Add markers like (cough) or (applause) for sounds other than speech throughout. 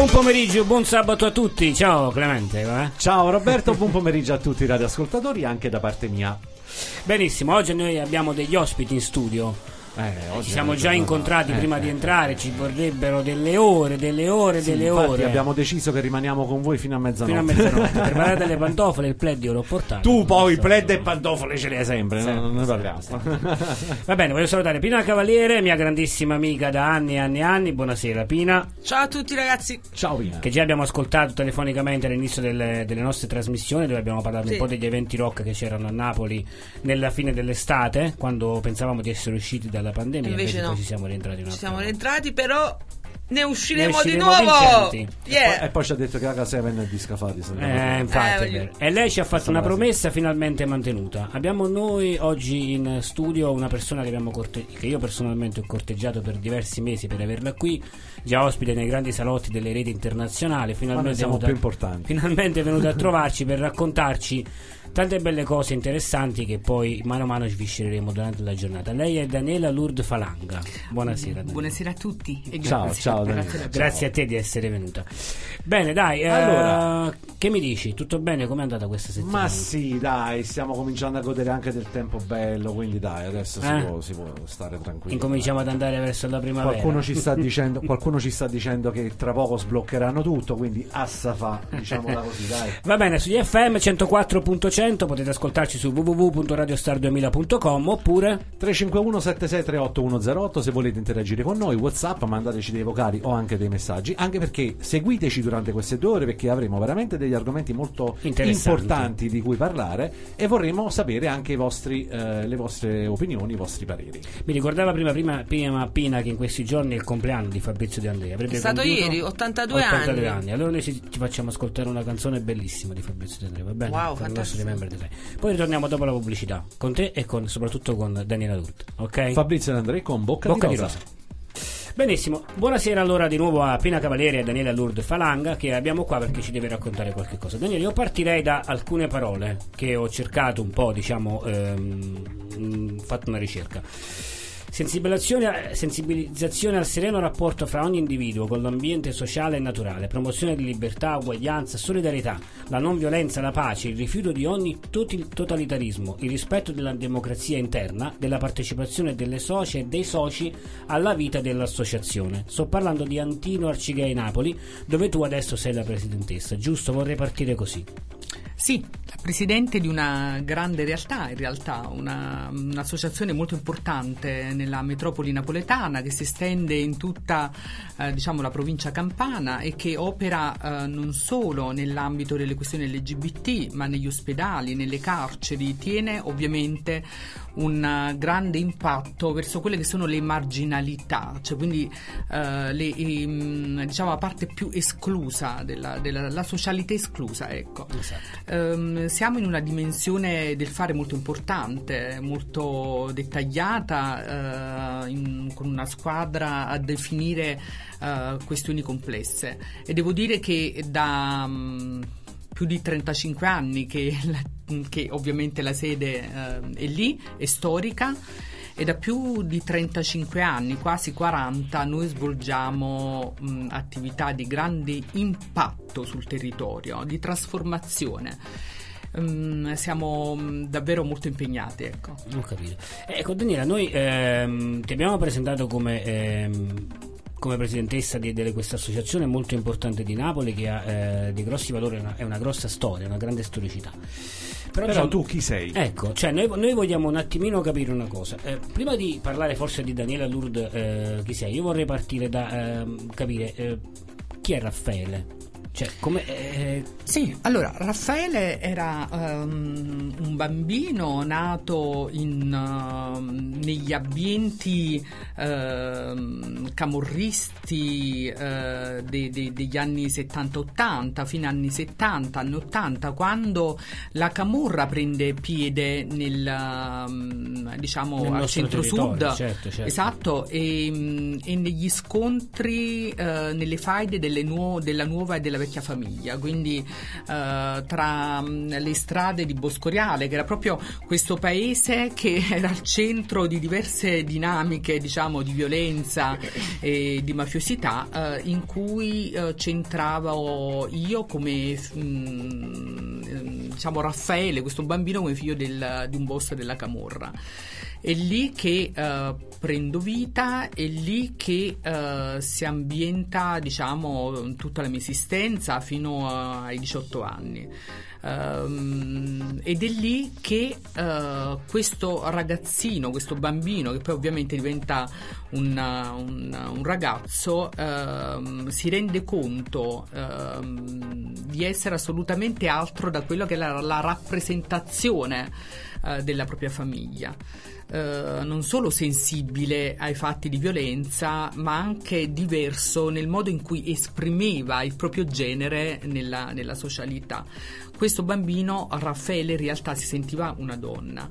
Buon pomeriggio, buon sabato a tutti. Ciao Clemente. eh? Ciao Roberto, buon pomeriggio a tutti i radioascoltatori anche da parte mia. Benissimo, oggi noi abbiamo degli ospiti in studio. Eh, oggi Ci siamo già incontrati eh, prima eh, di eh. entrare, ci vorrebbero delle ore, delle ore, Sì, delle infatti ore. abbiamo deciso che rimaniamo con voi fino a mezzanotte. Fino a mezzanotte. (laughs) Preparate le pantofole, il plaid io l'ho portato. Tu poi So. plaid e pantofole ce le hai sempre, Sempre, non ne sempre, parliamo. Va bene, voglio salutare Pina Cavaliere, mia grandissima amica da anni e anni e anni. Buonasera Pina, Ciao a tutti ragazzi. Ciao Pina. che già abbiamo ascoltato telefonicamente all'inizio delle, delle nostre trasmissioni dove abbiamo parlato Sì. un po' degli eventi rock che c'erano a Napoli nella fine dell'estate, quando pensavamo di essere usciti dalla pandemia. Invece no. poi ci siamo rientrati Ci siamo rientrati, però ne usciremo, Ne usciremo di nuovo. Yeah. E poi ci ha detto che la casa è venerdì scafati. Eh, infatti, Eh, voglio- e lei ci ha fatto una promessa finalmente mantenuta. Abbiamo noi oggi in studio una persona che, abbiamo corte- che io personalmente ho corteggiato per diversi mesi per averla qui, già ospite nei grandi salotti delle reti internazionali. Finalmente, siamo è venuta- più importanti. finalmente è venuta a (laughs) trovarci per raccontarci tante belle cose interessanti che poi mano a mano sviscereremo durante la giornata. Lei è Daniela Lourdes Falanga. Buonasera. Daniela. Buonasera a tutti. E Ciao, grazie. ciao Daniela. Grazie. Grazie a te di essere venuta. Bene, dai, eh, Allora. che mi dici? Tutto bene? Com'è andata questa settimana? Ma sì, dai, stiamo cominciando a godere anche del tempo bello, quindi dai, adesso si, Eh? può, si può stare tranquilli. Incominciamo ad andare verso la primavera. Qualcuno ci, sta (laughs) dicendo, qualcuno ci sta dicendo che tra poco sbloccheranno tutto, quindi assa fa, diciamola così, dai. Va bene, sugli FM 104.100 potete ascoltarci su www.radiostar2000.com oppure 351 7638 108 se volete interagire con noi, Whatsapp, mandateci dei vocali o anche dei messaggi, anche perché seguiteci durante queste due ore perché avremo veramente degli argomenti molto Interessanti. importanti di cui parlare e vorremmo sapere anche i vostri, eh, le vostre opinioni, i vostri pareri. mi ricordava prima, prima, prima Pina che in questi giorni è il compleanno di Fabrizio De Andrea. Avrebbe È stato ieri, 82 82 anni. Allora noi ci, ci facciamo ascoltare una canzone bellissima di Fabrizio De Andrea, va bene? Wow, fantastico. Remember the Day. Poi ritorniamo dopo la pubblicità con te e con, soprattutto con Daniela Durt, ok? Fabrizio e Andrei con Bocca, Bocca di di Rosa. rosa. Benissimo, buonasera allora di nuovo a Pina Cavalieri e a Daniela Lourdes Falanga che abbiamo qua perché ci deve raccontare qualche cosa. Daniele, io partirei da alcune parole che ho cercato un po', diciamo, ehm, mh, fatto una ricerca. Sensibilizzazione, al sereno rapporto fra ogni individuo con l'ambiente sociale e naturale, promozione di libertà, uguaglianza, solidarietà, la non violenza, la pace, il rifiuto di ogni totalitarismo, il rispetto della democrazia interna, della partecipazione delle socie e dei soci alla vita dell'associazione. Sto parlando di Antino Arcigay Napoli, dove tu adesso sei la presidentessa, giusto? Vorrei partire così. Sì, la presidente di una grande realtà, in realtà, una- un'associazione molto importante nella metropoli napoletana che si estende in tutta eh, diciamo, la provincia campana e che opera eh, non solo nell'ambito delle questioni LGBT, ma negli ospedali, nelle carceri, tiene ovviamente un eh, grande impatto verso quelle che sono le marginalità, cioè quindi eh, le, mh, diciamo la parte più esclusa della, della la socialità esclusa, ecco. Ehm, siamo in una dimensione del fare molto importante, molto dettagliata, eh, in- con una squadra a definire eh, questioni complesse. E devo dire che da mm, più di 35 anni che, che ovviamente la sede eh, è lì, è storica. e da più di 35 anni, quasi 40, noi svolgiamo mh, attività di grande impatto sul territorio, di trasformazione. Mm, siamo davvero molto impegnati. Ecco. Non. Ecco, Daniela, noi ehm, ti abbiamo presentato come. Ehm, come presidentessa di, di, questa associazione molto importante di Napoli che ha eh, dei grossi valori, una, è una grossa storia, una grande storicità. Però, Però già, tu chi sei? Ecco, cioè noi, noi, vogliamo un attimino capire una cosa. Eh, prima di parlare forse di Daniela Lourdes, eh, chi sei, io vorrei partire da ehm, capire eh, chi è Raffaele. Cioè, come, eh... Sì, allora Raffaele era um, un bambino nato in, uh, negli ambienti uh, camorristi uh, de, de, degli anni 70-80, fine anni 70, anni 80, quando la camorra prende piede nel, um, diciamo, nel al centro-sud. Certo, certo. Esatto, e, e, negli scontri, uh, nelle faide nuo- della nuova e della vecchia famiglia, quindi uh, tra le strade di Boscoriale, che era proprio questo paese che (laughs) era al centro di diverse dinamiche, diciamo, di violenza (laughs) e di mafiosità, uh, in cui uh, c'entravo io come um, diciamo Raffaele, questo bambino come figlio del, di un boss della Camorra. È lì che uh, prendo vita, è lì che uh, si ambienta diciamo tutta la mia esistenza fino ai 18 anni. Um, ed è lì che uh, questo ragazzino, questo bambino, che poi ovviamente diventa un, un, un ragazzo, uh, si rende conto uh, di essere assolutamente altro da quello che è la, la rappresentazione eh, della propria famiglia. Uh, non solo sensibile ai fatti di violenza, ma anche diverso nel modo in cui esprimeva il proprio genere nella, nella socialità. Questo bambino, Raffaele, in realtà si sentiva una donna.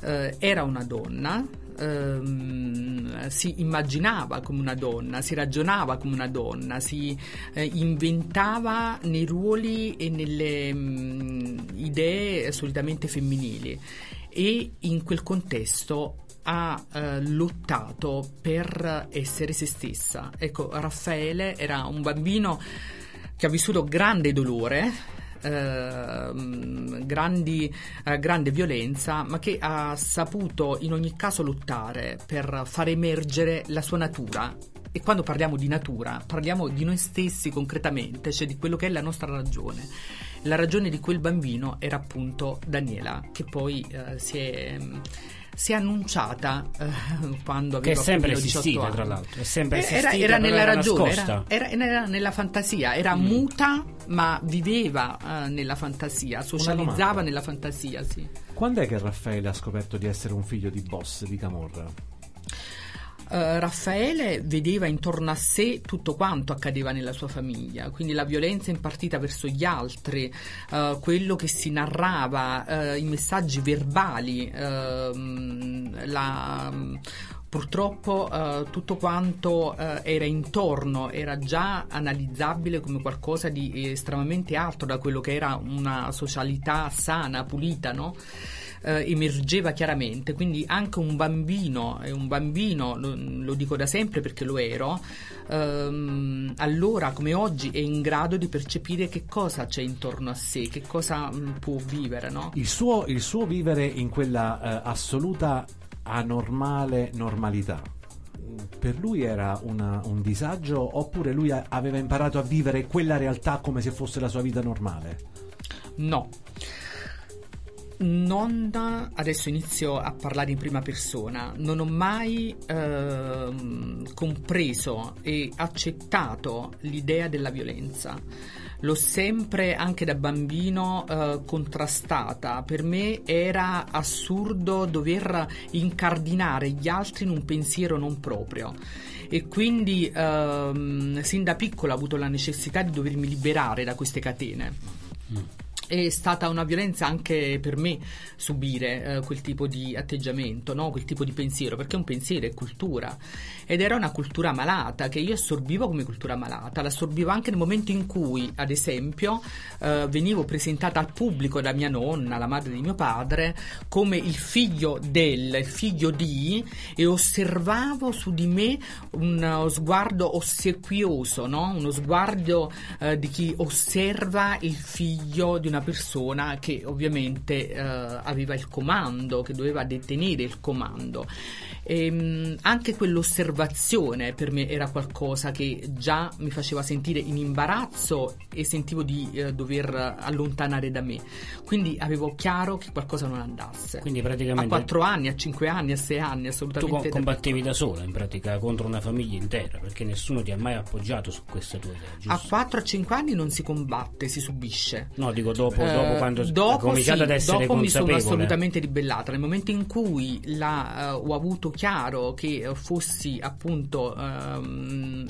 Uh, era una donna, ehm, si immaginava come una donna, si ragionava come una donna, si eh, inventava nei ruoli e nelle mh, mm, idee solitamente femminili e in quel contesto ha eh, lottato per essere se stessa. Ecco, Raffaele era un bambino che ha vissuto grande dolore, Uh, grandi, uh, grande violenza, ma che ha saputo in ogni caso lottare per far emergere la sua natura. E quando parliamo di natura, parliamo di noi stessi concretamente, cioè di quello che è la nostra ragione. La ragione di quel bambino era appunto Daniela, che poi uh, si è si è annunciata eh, quando aveva che è sempre esistita anni. tra l'altro è sempre esistita era, era nella era ragione era, era, era, nella fantasia era mm. muta ma viveva uh, nella fantasia socializzava nella fantasia sì. quando è che Raffaele ha scoperto di essere un figlio di boss di Camorra? Uh, Raffaele vedeva intorno a sé tutto quanto accadeva nella sua famiglia, quindi la violenza impartita verso gli altri, uh, quello che si narrava, uh, i messaggi verbali, ehm, la Purtroppo uh, tutto quanto uh, era intorno era già analizzabile come qualcosa di estremamente altro da quello che era una socialità sana, pulita, no? Eh, emergeva chiaramente, quindi anche un bambino, e un bambino lo, lo, dico da sempre perché lo ero, ehm, allora come oggi è in grado di percepire che cosa c'è intorno a sé, che cosa mh, mm, può vivere. No? Il, suo, il, suo, vivere in quella eh, assoluta anormale normalità per lui era una, un disagio oppure lui a, aveva imparato a vivere quella realtà come se fosse la sua vita normale? No non adesso inizio a parlare in prima persona, non ho mai eh, compreso e accettato l'idea della violenza. L'ho sempre, anche da bambino, eh, contrastata. Per me era assurdo dover incardinare gli altri in un pensiero non proprio. E quindi ehm, sin da piccola ho avuto la necessità di dovermi liberare da queste catene. Mm. È stata una violenza anche per me subire eh, quel tipo di atteggiamento, no? quel tipo di pensiero, perché un pensiero è cultura ed era una cultura malata che io assorbivo come cultura malata, l'assorbivo anche nel momento in cui, ad esempio, eh, venivo presentata al pubblico da mia nonna, la madre di mio padre, come il figlio del, il figlio di e osservavo su di me uno sguardo ossequioso, no? uno sguardo eh, di chi osserva il figlio di una persona che ovviamente eh, aveva il comando, che doveva detenere il comando. E, ehm, anche quell'osservazione per me era qualcosa che già mi faceva sentire in imbarazzo e sentivo di eh, dover allontanare da me. Quindi avevo chiaro che qualcosa non andasse. Quindi praticamente a 4 anni, a 5 anni, a 6 anni, assolutamente. Tu combattevi da sola in pratica contro una famiglia intera perché nessuno ti ha mai appoggiato su questa tua idea. Giusto? A 4 a 5 anni non si combatte, si subisce. No, dico dopo, eh, dopo quando dopo cominciato sì, ad essere dopo consapevole. mi sono assolutamente ribellata. Nel momento in cui la, uh, ho avuto chiaro che fossi appunto um,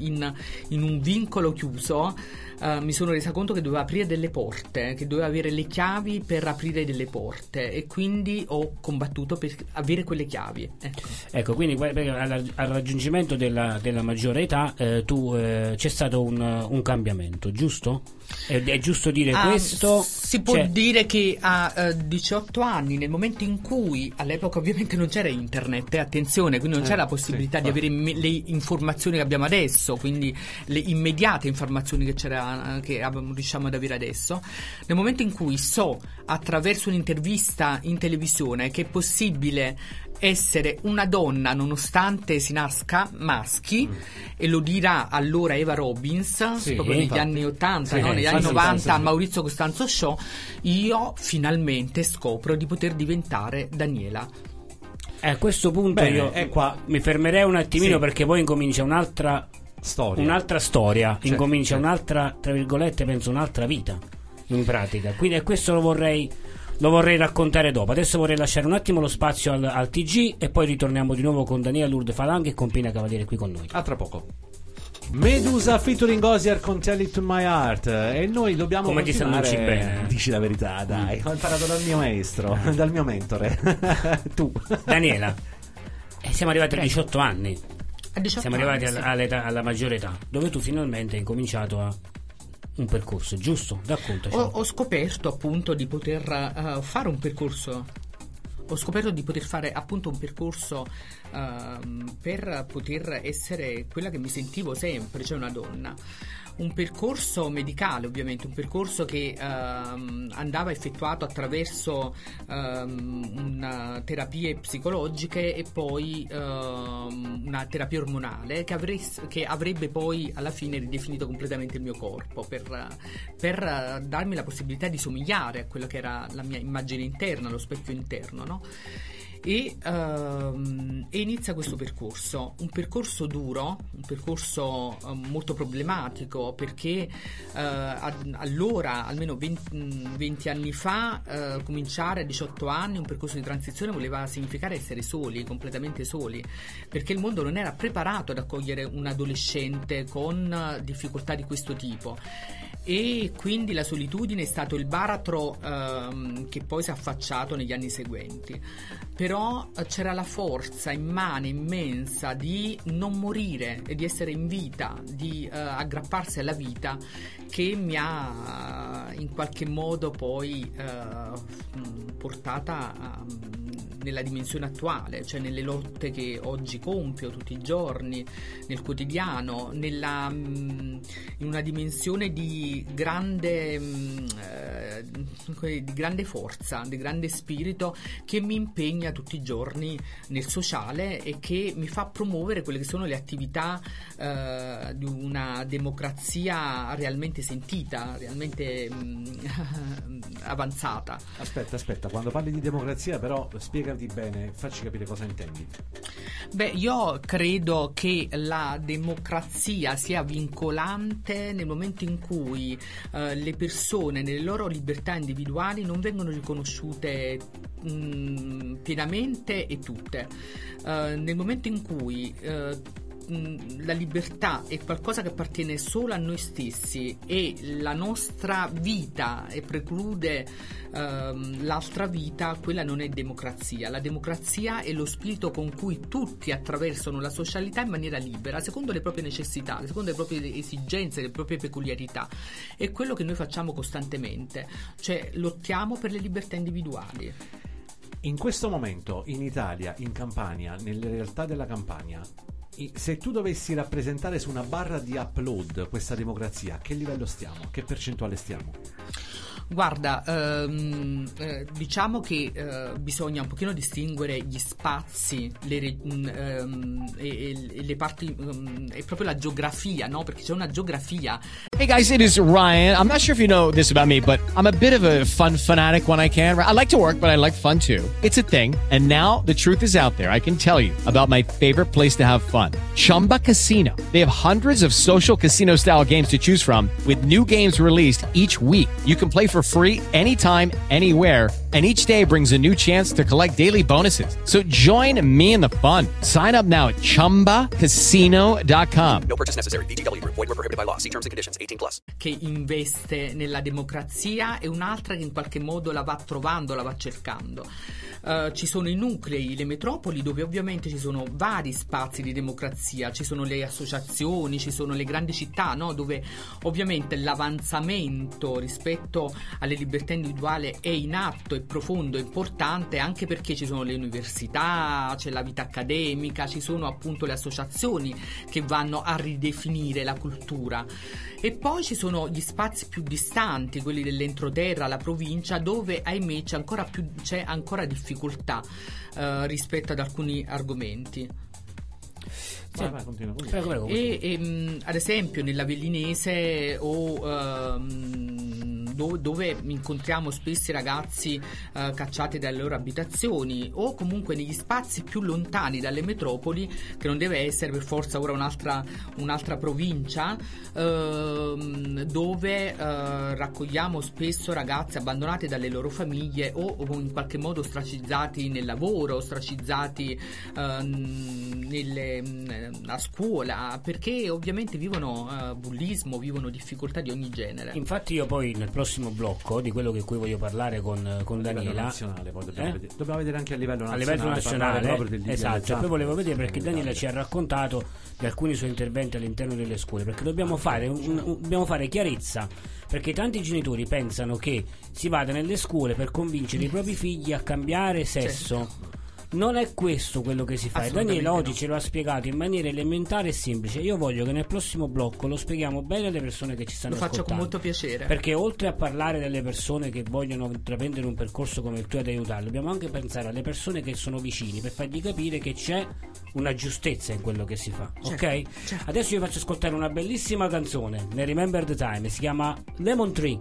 in, in, un vincolo chiuso, uh, mi sono resa conto che dovevo aprire delle porte, che dovevo avere le chiavi per aprire delle porte e quindi ho combattuto per avere quelle chiavi. Ecco, ecco quindi al, al raggiungimento della, della maggiore età eh, tu, eh, c'è stato un, un cambiamento, giusto? È, è, giusto dire ah, questo? Si può cioè... dire che a uh, 18 anni, nel momento in cui all'epoca ovviamente non c'era internet, eh, attenzione, quindi non eh, c'era la possibilità sì, di avere me- le informazioni che abbiamo adesso, quindi le immediate informazioni che, che riusciamo ad avere adesso. Nel momento in cui so attraverso un'intervista in televisione che è possibile essere una donna nonostante si nasca maschi mm. e lo dirà allora Eva Robbins sì, proprio negli anni 80 sì, no? negli anni 90 al Maurizio Costanzo Show io finalmente scopro di poter diventare Daniela eh, a questo punto Bene, io qua. mi fermerei un attimino sì. perché poi incomincia un'altra storia, un'altra storia. Certo, incomincia certo. un'altra, tra virgolette, penso un'altra vita in pratica. Quindi a questo lo vorrei lo vorrei raccontare dopo. Adesso vorrei lasciare un attimo lo spazio al, al TG e poi ritorniamo di nuovo con Daniela Lourdes Falanghe e con Pina Cavaliere qui con noi. A tra poco. Medusa featuring Osier con Tell It To My Heart e noi dobbiamo come ti sannucci bene dici la verità dai mm. ho imparato dal mio maestro (laughs) dal mio mentore (laughs) tu Daniela (laughs) eh, siamo arrivati Prego. a 18 anni a 18 siamo anni, arrivati sì. alla maggiore età dove tu finalmente hai incominciato a un percorso, giusto? Raccontaci. Ho, ho scoperto appunto di poter uh, fare un percorso. Ho scoperto di poter fare appunto un percorso uh, per poter essere quella che mi sentivo sempre, cioè una donna un percorso medicale, ovviamente, un percorso che ehm, andava effettuato attraverso ehm, terapie psicologiche e poi ehm, una terapia ormonale che, avresse, che, avrebbe poi alla fine ridefinito completamente il mio corpo per, per darmi la possibilità di somigliare a quella che era la mia immagine interna, lo specchio interno, no? E, uh, e, inizia questo percorso, un percorso duro, un percorso uh, molto problematico perché uh, ad, allora, almeno 20, 20 anni fa, eh, cominciare a 18 anni un percorso di transizione voleva significare essere soli, completamente soli, perché il mondo non era preparato ad accogliere un adolescente con difficoltà di questo tipo e quindi la solitudine è stato il baratro ehm, che poi si è affacciato negli anni seguenti. Però eh, c'era la forza immane, immensa di non morire e di essere in vita, di eh, aggrapparsi alla vita che mi ha in qualche modo poi eh, portata a nella dimensione attuale, cioè nelle lotte che oggi compio tutti i giorni, nel quotidiano, nella, in una dimensione di grande, eh, di grande forza, di grande spirito che mi impegna tutti i giorni nel sociale e che mi fa promuovere quelle che sono le attività eh, di una democrazia realmente sentita, realmente mh, mm, (laughs) avanzata. Aspetta, aspetta, quando parli di democrazia però spiega spiegati bene, facci capire cosa intendi. Beh, io credo che la democrazia sia vincolante nel momento in cui eh, le persone nelle loro libertà individuali non vengono riconosciute mh, mm, pienamente e tutte. Eh, nel momento in cui mh, la libertà è qualcosa che appartiene solo a noi stessi e la nostra vita e preclude ehm, l'altra vita, quella non è democrazia. La democrazia è lo spirito con cui tutti attraversano la socialità in maniera libera, secondo le proprie necessità, secondo le proprie esigenze, le proprie peculiarità. È quello che noi facciamo costantemente, cioè lottiamo per le libertà individuali. In questo momento in Italia, in Campania, nelle realtà della Campania, se tu dovessi rappresentare su una barra di upload questa democrazia, a che livello stiamo? A che percentuale stiamo? Guarda, ehm, eh, diciamo che eh, bisogna un pochino distinguere gli spazi le re- mh, ehm, e, e- e le parti, mh, è proprio la geografia, no? Perché c'è una geografia. Hey guys, it is Ryan. I'm not sure if you know this about me, but I'm a bit of a fun fanatic when I can. I like to work, but I like fun too. It's a thing. And now the truth is out there. I can tell you about my favorite place to have fun Chumba Casino. They have hundreds of social casino style games to choose from, with new games released each week. You can play for free anytime, anywhere. And each day brings a new chance to collect daily bonuses. So join me in the fun. Sign up now at chumbacasino.com. No purchase necessary. VGW Group. Void were prohibited by law. See terms and conditions. 18 plus. che investe nella democrazia e un'altra che in qualche modo la va trovando, la va cercando. Eh, ci sono i nuclei, le metropoli dove ovviamente ci sono vari spazi di democrazia, ci sono le associazioni, ci sono le grandi città no? dove ovviamente l'avanzamento rispetto alle libertà individuali è in atto, è profondo, è importante anche perché ci sono le università, c'è la vita accademica, ci sono appunto le associazioni che vanno a ridefinire la cultura. E poi ci sono gli spazi più distanti, quelli dell'entroterra, la provincia, dove ahimè c'è ancora, più, c'è ancora difficoltà eh, rispetto ad alcuni argomenti. Vai, vai, continua, continua. Prego, prego. E, ehm, ad esempio nell'Avellinese o ehm, do- dove incontriamo spesso i ragazzi eh, cacciati dalle loro abitazioni o comunque negli spazi più lontani dalle metropoli, che non deve essere per forza ora un'altra, un'altra provincia, ehm, dove eh, raccogliamo spesso ragazzi abbandonati dalle loro famiglie o, o in qualche modo ostracizzati nel lavoro, ostracizzati ehm, nelle, mh, a scuola, perché ovviamente vivono eh, bullismo, vivono difficoltà di ogni genere. Infatti io poi nel prossimo blocco di quello di cui voglio parlare con, con A livello Daniela nazionale, poi dobbiamo, Eh? vedere. dobbiamo vedere anche a livello a nazionale. livello parlare nazionale esatto poi volevo vedere perché Daniela ci ha raccontato di alcuni suoi interventi all'interno delle scuole perché dobbiamo fare, un- un- dobbiamo fare chiarezza perché tanti genitori pensano che si vada nelle scuole per convincere i propri figli a cambiare sesso non è questo quello che si fa e Daniela oggi no. ce lo ha spiegato in maniera elementare e semplice io voglio che nel prossimo blocco lo spieghiamo bene alle persone che ci stanno Lo faccio con ascoltando molto piacere. perché oltre a parlare delle persone che vogliono intraprendere un percorso come il tuo ed aiutarle, dobbiamo anche pensare alle persone che sono vicini per fargli capire che c'è una giustezza in quello che si fa. Certo, ok? certo. Adesso vi faccio ascoltare una bellissima canzone nel Remember the Time, si chiama Lemon Tree.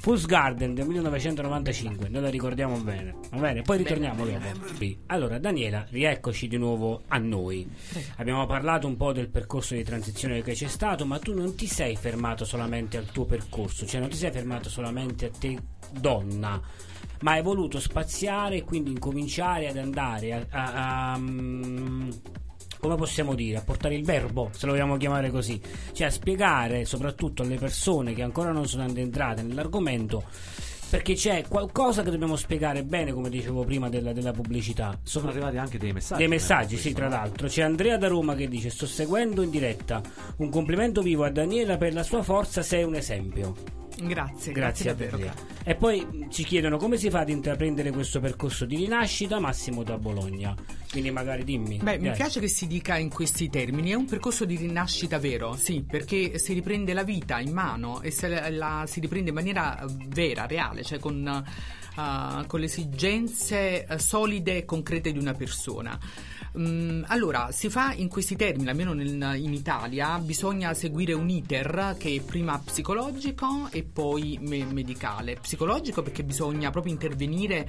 Fool's Garden del 1995, noi la ricordiamo bene, va bene? Poi ritorniamo dopo. Sì. Allora, Daniela, rieccoci di nuovo a noi. Abbiamo parlato un po' del percorso di transizione che c'è stato, ma tu non ti sei fermato solamente al tuo percorso, cioè non ti sei fermato solamente a te donna, ma hai voluto spaziare e quindi incominciare ad andare a... a- a, mm, come possiamo dire, a portare il verbo, se lo vogliamo chiamare così, cioè a spiegare soprattutto alle persone che ancora non sono addentrate nell'argomento perché c'è qualcosa che dobbiamo spiegare bene, come dicevo prima della, della pubblicità. Sono arrivati anche dei messaggi. dei nel messaggi, questo, sì, tra l'altro. C'è Andrea da Roma che dice: Sto seguendo in diretta. Un complimento vivo a Daniela per la sua forza, sei un esempio. Grazie, grazie, Grazie davvero. E poi ci chiedono come si fa ad intraprendere questo percorso di rinascita, Massimo da Bologna. Quindi magari dimmi. Beh, mi Dai. piace che si dica in questi termini, è un percorso di rinascita vero, sì, perché si riprende la vita in mano e se la, la- si riprende in maniera eh, vera, reale, cioè con, eh, con le esigenze eh, solide e concrete di una persona. Mm, allora, si fa in questi termini, almeno nel- in Italia, bisogna seguire un iter che è prima psicologico e poi me- medicale. Psicologico perché bisogna proprio intervenire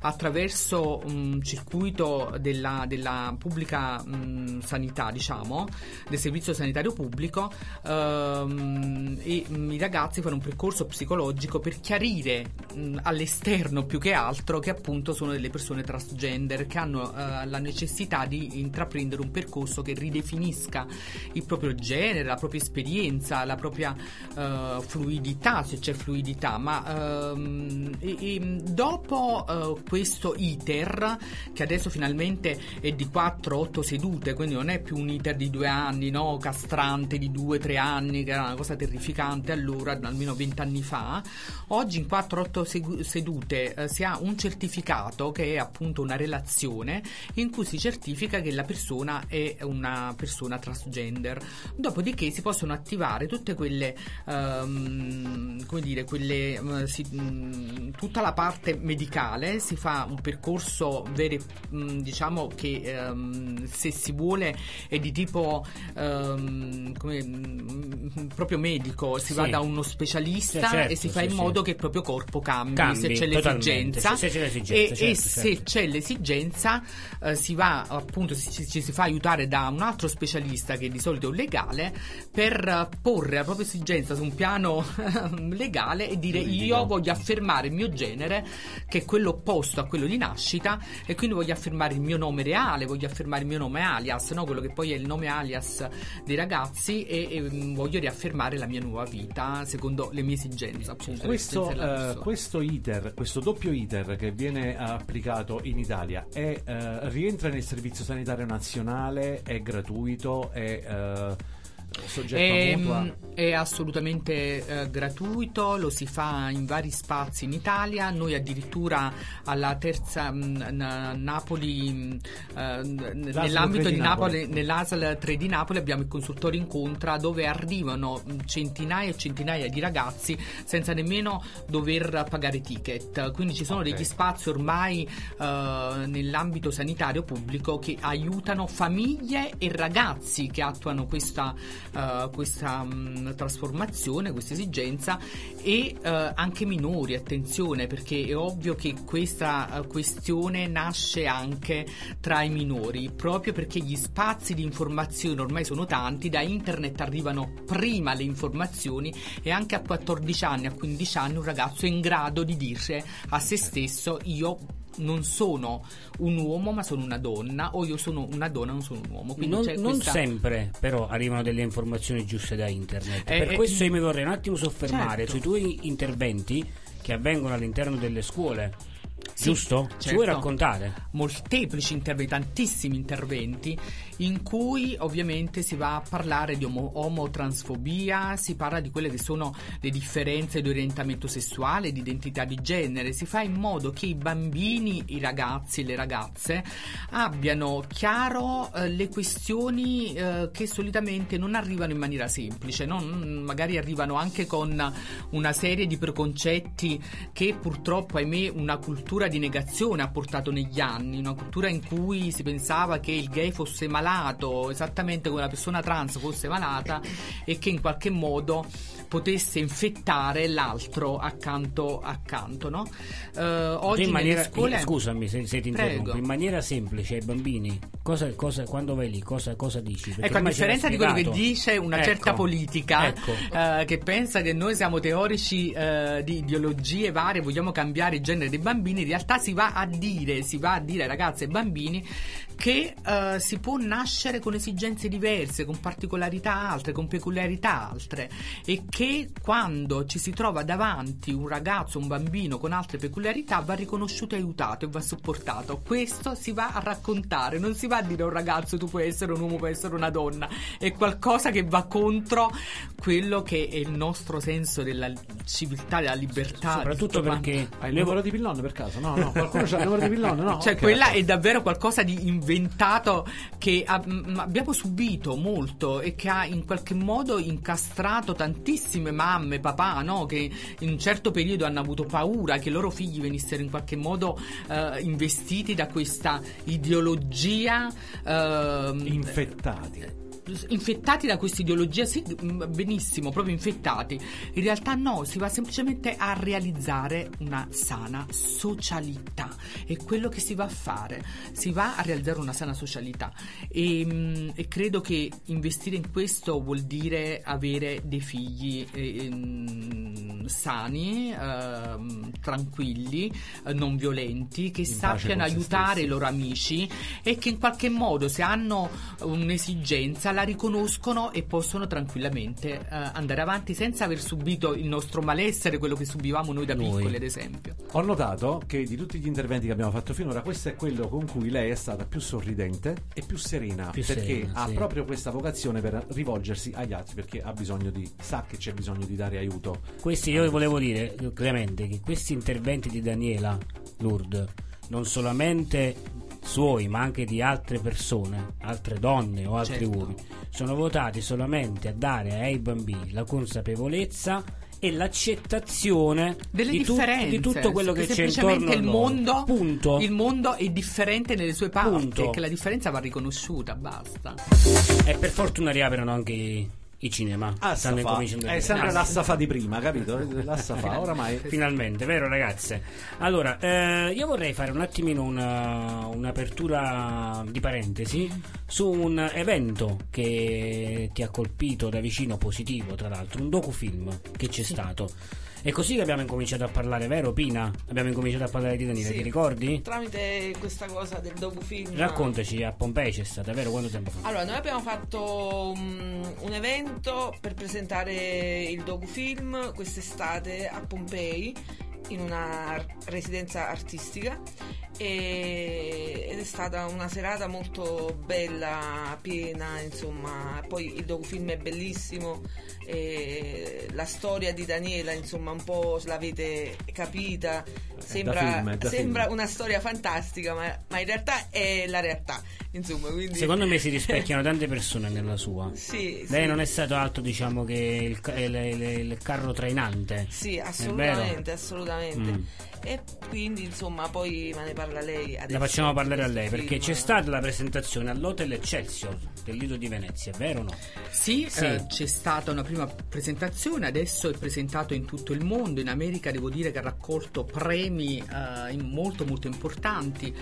attraverso un circuito della, della pubblica mm, sanità, diciamo, del servizio sanitario pubblico ehm, e mm, i ragazzi fanno un percorso psicologico per chiarire mm, all'esterno più che altro che appunto sono delle persone transgender che hanno eh, la necessità possibilità di intraprendere un percorso che ridefinisca il proprio genere, la propria esperienza, la propria eh, fluidità, se c'è fluidità, ma ehm, e- e dopo eh, questo iter, che adesso finalmente è di 4-8 sedute, quindi non è più un iter di due anni, no? castrante di 2-3 anni, che era una cosa terrificante allora, almeno 20 anni fa, oggi in 4-8 segu- sedute eh, si ha un certificato che è appunto una relazione in cui si certifica che la persona è una persona transgender. Dopodiché si possono attivare tutte quelle, ehm, come dire, quelle, eh, si- mh, tutta la parte medicale, si fa un percorso vero, mh, diciamo che ehm, se si vuole è di tipo ehm, come, mh, proprio medico, si Sì. va da uno specialista Sì, certo, e si fa sì, in modo che il proprio corpo cambi, Cambi, se c'è l'esigenza. se c'è l'esigenza, e, certo, e certo. se c'è l'esigenza eh, si va appunto ci, ci- si fa aiutare da un altro specialista che di solito è un legale per eh, porre la propria esigenza su un piano (laughs) legale e dire io voglio affermare il mio genere che è quello opposto a quello di nascita e quindi voglio affermare il mio nome reale voglio affermare il mio nome alias no? quello che poi è il nome alias dei ragazzi e, e, mm, voglio riaffermare la mia nuova vita secondo le mie esigenze appunto Questo, persona. questo iter, questo doppio iter che viene applicato in Italia è, eh, rientra nel servizio sanitario nazionale, è gratuito, è eh, È. Ehm, è assolutamente eh, gratuito, lo si fa in vari spazi in Italia. Noi addirittura alla terza mh, na- Napoli, mh, eh, nell'ambito 3 di Napoli, Napoli. nell'ASL 3 di Napoli abbiamo il consultorio incontra dove arrivano mh, centinaia e centinaia di ragazzi senza nemmeno dover pagare ticket. Quindi ci sono Ok. degli spazi ormai eh, nell'ambito sanitario pubblico che aiutano famiglie e ragazzi che attuano questa, eh, questa mh, trasformazione, questa esigenza e eh, anche minori, attenzione perché è ovvio che questa eh, questione nasce anche tra i minori proprio perché gli spazi di informazione ormai sono tanti, da internet arrivano prima le informazioni e anche a 14 anni, a 15 anni un ragazzo è in grado di dire a se stesso io non sono un uomo ma sono una donna o io sono una donna non sono un uomo quindi Non, non questa- sempre però arrivano delle informazioni giuste da internet. Eh, per eh, questo io mi vorrei un attimo soffermare certo. sui tuoi interventi che avvengono all'interno delle scuole. Sì, Giusto? Ci certo. vuoi raccontare? molteplici interventi, tantissimi interventi in cui ovviamente si va a parlare di omo- omotransfobia, si parla di quelle che sono le differenze di orientamento sessuale, di identità di genere, si fa in modo che i bambini, i ragazzi le ragazze abbiano chiaro eh, le questioni eh, che solitamente non arrivano in maniera semplice, no? Magari arrivano anche con una serie di preconcetti che purtroppo ahimè una cultura di negazione ha portato negli anni, una cultura in cui si pensava che il gay fosse malato, esattamente come la persona trans fosse malata e che in qualche modo potesse infettare l'altro accanto accanto, no? Eh, oggi in maniera, scuole scusami se, se ti interrompo, Prego. in maniera semplice ai bambini, cosa, cosa- quando vai lì, cosa, cosa dici? Perché Ecco, a differenza di quello che dice una Ecco, certa politica ecco. eh, che pensa che noi siamo teorici eh, di ideologie varie, vogliamo cambiare il genere dei bambini, in realtà si va a dire, si va a dire ai ragazzi e ai bambini che eh, si può nascere con esigenze diverse, con particolarità altre, con peculiarità altre e che quando ci si trova davanti un ragazzo, un bambino con altre peculiarità va riconosciuto e aiutato e va supportato. Questo si va a raccontare, non si va a dire a un ragazzo tu puoi essere un uomo, puoi essere una donna, è qualcosa che va contro quello che è il nostro senso della civiltà, della libertà. Soprattutto di tutto quanto. perché Hai il numero di Pillon per caso? No, no, qualcuno c'ha il numero di Pillon? No, (laughs) Cioè, ok. quella è davvero qualcosa di inventato che m- abbiamo subito molto e che ha in qualche modo incastrato tantissime mamme, papà, no? Che in un certo periodo hanno avuto paura che i loro figli venissero in qualche modo eh, investiti da questa ideologia. ehm, Infettati. Infettati da questa ideologia, sì, mm, benissimo, proprio infettati. In realtà no, si va semplicemente a realizzare una sana socialità. È quello che si va a fare. Si va a realizzare una sana socialità. E, mm, e credo che investire in questo vuol dire avere dei figli eh, mm, sani, ehm, tranquilli, eh, non violenti, che pace sappiano aiutare i loro amici e che in qualche modo se hanno un'esigenza la riconoscono e possono tranquillamente eh, andare avanti senza aver subito il nostro malessere, quello che subivamo noi da Noi. piccoli ad esempio. Ho notato che di tutti gli interventi che abbiamo fatto finora, questo è quello con cui lei è stata più sorridente e più serena. Più perché serena, ha sì. proprio questa vocazione per rivolgersi agli altri, perché ha bisogno di. sa che c'è bisogno di dare aiuto. Questi io volevo dire, Clemente, che questi interventi di Daniela Lourdes, non solamente suoi, ma anche di altre persone, altre donne o altri Certo. uomini, sono votati solamente a dare ai bambini la consapevolezza e l'accettazione delle di, tu- differenze di tutto quello che, c'è semplicemente intorno il mondo, Punto. il mondo è differente nelle sue parti Punto. e che la differenza va riconosciuta basta E per fortuna riaprono anche i, cinema. Stanno Assafa. incominciando È dire. sempre Ah, l'Assafa di prima, capito? L'Assafa, oramai. Finalmente, vero ragazze? Allora, eh, io vorrei fare un attimino una- un'apertura di parentesi su un evento che ti ha colpito da vicino, positivo tra l'altro, un docufilm che c'è stato. È così che abbiamo incominciato a parlare, vero Pina? Abbiamo incominciato a parlare di Danilo, Sì. ti ricordi? Tramite questa cosa del docufilm. Raccontaci, a Pompei c'è stata, vero? Quanto tempo fa? Allora, noi abbiamo fatto mm, un evento per presentare il docufilm quest'estate a Pompei in una residenza artistica e- ed è stata una serata molto bella, piena, insomma, poi il docufilm è bellissimo, la storia di Daniela, insomma, un po' l'avete capita, sembra, film, sembra una storia fantastica, ma, ma in realtà è la realtà, insomma, quindi... Secondo me si (laughs) rispecchiano tante persone nella sua. Sì, Lei sì. non è stato altro, diciamo, che il, il- il- il carro trainante. Sì, assolutamente, assolutamente. Mm. E quindi, insomma, poi me ne parla lei adesso. La facciamo parlare a lei perché film. c'è stata la presentazione all'Hotel Excelsior del Lido di Venezia, vero o no? Sì, Sì. eh, c'è stata una prima presentazione, adesso è presentato in tutto il mondo, in America devo dire che ha raccolto premi eh, molto molto importanti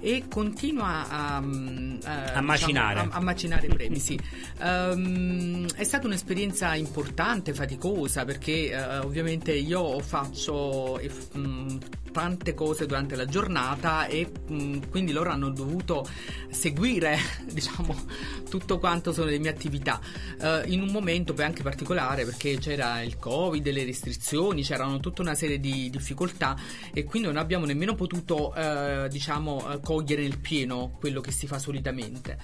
e continua a, mm, eh, A macinare. a, a macinare premi, sì. Ehm, è stata un'esperienza importante, faticosa, perché eh, ovviamente io faccio mm, tante cose durante la giornata e mm, quindi loro hanno dovuto seguire, (laughs) diciamo, tutto quanto sono le mie attività. Eh, in un momento poi anche particolare perché c'era il covid, le restrizioni, c'erano tutta una serie di difficoltà e quindi non abbiamo nemmeno potuto eh, diciamo eh, cogliere nel pieno quello che si fa solitamente.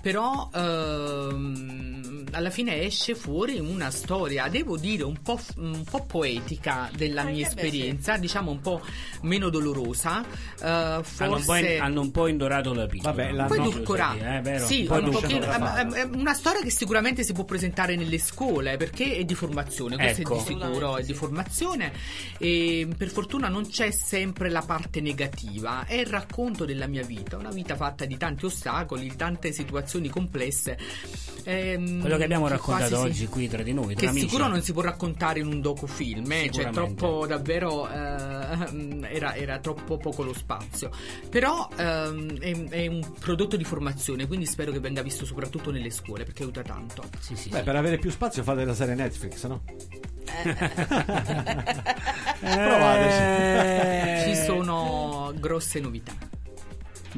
Però ehm, alla fine esce fuori una storia devo dire un po', f- un po' poetica della mia beh, esperienza diciamo un po' meno dolorosa eh, Hanno, un po' in- forse hanno un po' indorato la pillola. Vabbè, la- poi no, edulcorato. Eh, vero? Sì, un non pochino- è- una storia che sicuramente si può presentare nelle scuole perché è di formazione, questo Ecco. è di sicuro, è di formazione e per fortuna non c'è sempre la parte negativa, è il racconto della mia vita, una vita fatta di tanti ostacoli, di tante situazioni complesse. Ehm, Quello che abbiamo raccontato quasi oggi sì. qui tra di noi, tra Che amici. sicuro non si può raccontare in un docufilm, eh, cioè troppo davvero eh, (laughs) era, era troppo poco lo spazio. Però ehm, è, è un prodotto di formazione, quindi spero che venga visto soprattutto nelle scuole perché aiuta tanto. Sì, sì, Beh, sì. per avere più spazio fate la serie Netflix, no? (laughs) (laughs) Eh, Ci sono grosse novità.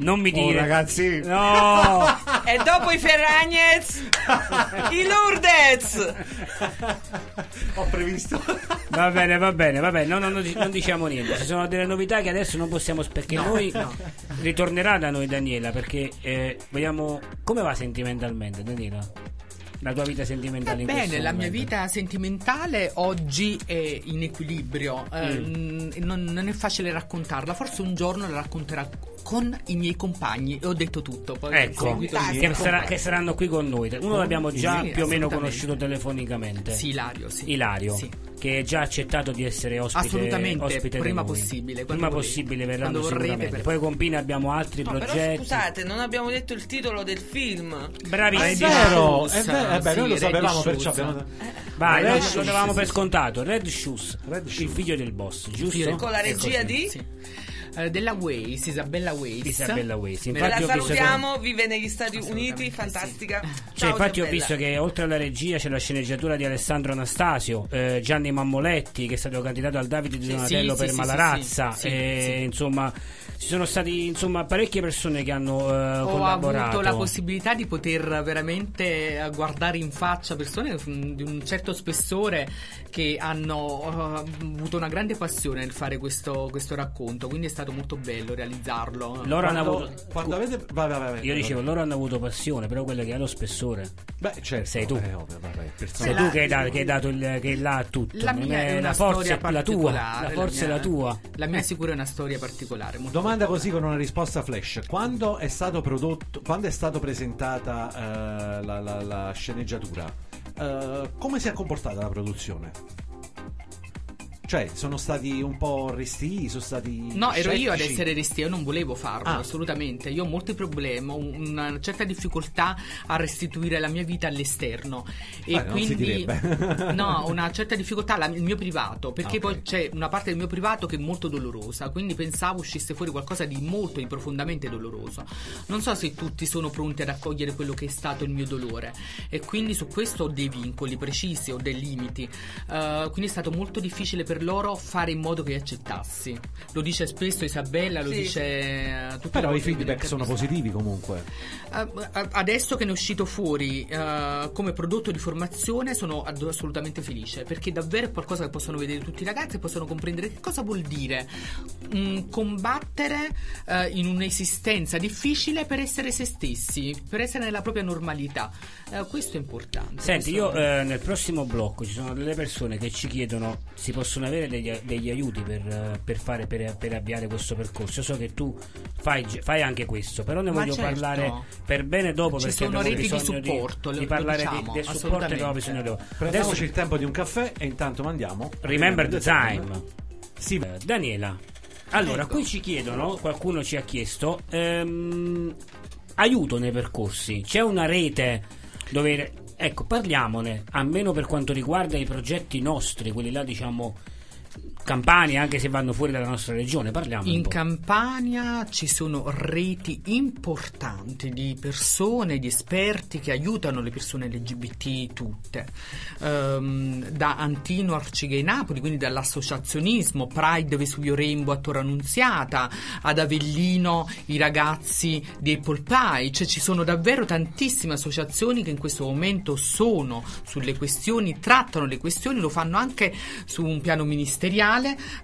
Non mi Oh, dire. ragazzi. No! (laughs) E dopo i Ferragnez, i Lourdes. Ho previsto. Va bene, va bene, va bene. No, no, no, non diciamo niente. Ci sono delle novità che adesso non possiamo perché No, noi no. ritornerà da noi Daniela perché eh, vogliamo come va sentimentalmente Daniela? La tua vita sentimentale in Bene, la mia vita sentimentale oggi è in equilibrio, eh, Mm. mm, non, non è facile raccontarla, forse un giorno la racconterò con i miei compagni e ho detto tutto. Poi Ecco, che, sarà- che saranno qui con noi. Uno Con- l'abbiamo già sì, più o meno conosciuto telefonicamente. Sì, Ilario, sì. Ilario, Sì. che ha già accettato di essere ospite. Assolutamente, ospite prima possibile, Prima vorrete. possibile verranno Quando sicuramente. per- Poi con Pina abbiamo altri No, però progetti. scusate, non abbiamo detto il titolo del film. Bravissimo. È Red vero, è vero, eh beh, sì, noi lo sapevamo, perciò abbiamo... Vai, Red lo davamo sì, per scontato. Red Shoes, Red il figlio del boss, giusto? Con la È regia così. di? Sì. eh, della Waze, Isabella Waze. Isabella Waze. la Infatti ho visto che- salutiamo, vive negli Stati Uniti, fantastica. Cioè, Ciao, infatti ho Isabella. visto che oltre alla regia c'è la sceneggiatura di Alessandro Anastasio, eh, Gianni Mammoletti che è stato candidato al Davide di Sì, Donatello sì, per sì, Malarazza, sì, sì, e, sì. insomma ci sono stati insomma, parecchie persone che hanno eh, Ho collaborato. avuto la possibilità di poter veramente guardare in faccia persone di un certo spessore che hanno eh, avuto una grande passione nel fare questo, questo racconto, quindi è stato molto bello realizzarlo. Loro hanno Quando- avuto. quando avete- vai, vai. Io dicevo, loro hanno avuto passione, però quella che ha lo spessore. Beh, certo. Sei tu. eh, ovvio, vabbè, Sei tu che hai, dato, che hai dato il che là a tutto. La mia è una la forza storia è la tua. La forza è mia- la tua. La mia sicura è una storia particolare. molto Domanda così con una risposta flash. Quando è stato prodotto, quando è stata presentata eh, la, la- la sceneggiatura, eh, come si è comportata la produzione? Cioè, sono stati un po' resti, sono stati. No, ero io ad scettici? essere restia, io non volevo farlo, Ah. assolutamente. Io ho molti problemi, ho una certa difficoltà a restituire la mia vita all'esterno. E si quindi. (laughs) no, una certa (laughs) difficoltà al mio privato, perché Ah, ok. poi c'è una parte del mio privato che è molto dolorosa, quindi pensavo uscisse fuori qualcosa di molto, di profondamente doloroso. Non so se tutti sono pronti ad accogliere quello che è stato il mio dolore, e quindi su questo ho dei vincoli precisi, ho dei limiti. Eh, quindi è stato molto difficile per loro fare in modo che accettassi. Lo dice spesso Isabella, lo Sì. dice tutte le Però i feedback sono positivi comunque. Eh, adesso che ne è uscito fuori eh, come prodotto di formazione sono ad- assolutamente felice perché davvero è qualcosa che possono vedere tutti i ragazzi e possono comprendere che cosa vuol dire mm, combattere eh, in un'esistenza difficile per essere se stessi, per essere nella propria normalità. Questo è importante. Senti, Questo- io nel prossimo blocco ci sono delle persone che ci chiedono si possono avere degli, degli aiuti per, per fare per, per avviare questo percorso. Io so che tu fai, fai anche questo, però ne Ma voglio certo. parlare per bene dopo Ci perché sono abbiamo reti di bisogno supporto, di, lo- di parlare di- diciamo, del supporto che abbiamo bisogno dopo. Prendiamoci il tempo di un caffè e intanto mandiamo. Remember the time. Sì. Eh, Daniela, allora Ecco. qui ci chiedono, qualcuno ci ha chiesto, ehm, aiuto nei percorsi. C'è una rete dove... Ecco, parliamone, almeno per quanto riguarda i progetti nostri, quelli là diciamo campani, anche se vanno fuori dalla nostra regione, parliamo. In Campania ci sono reti importanti di persone, di esperti che aiutano le persone LGBT tutte, Ehm, da Antino Arcigay Napoli, quindi dall'associazionismo, Pride Vesuvio Rainbow a Torre Annunziata, ad Avellino i ragazzi di Apple Pie, cioè ci sono davvero tantissime associazioni che in questo momento sono sulle questioni, trattano le questioni, lo fanno anche su un piano ministeriale,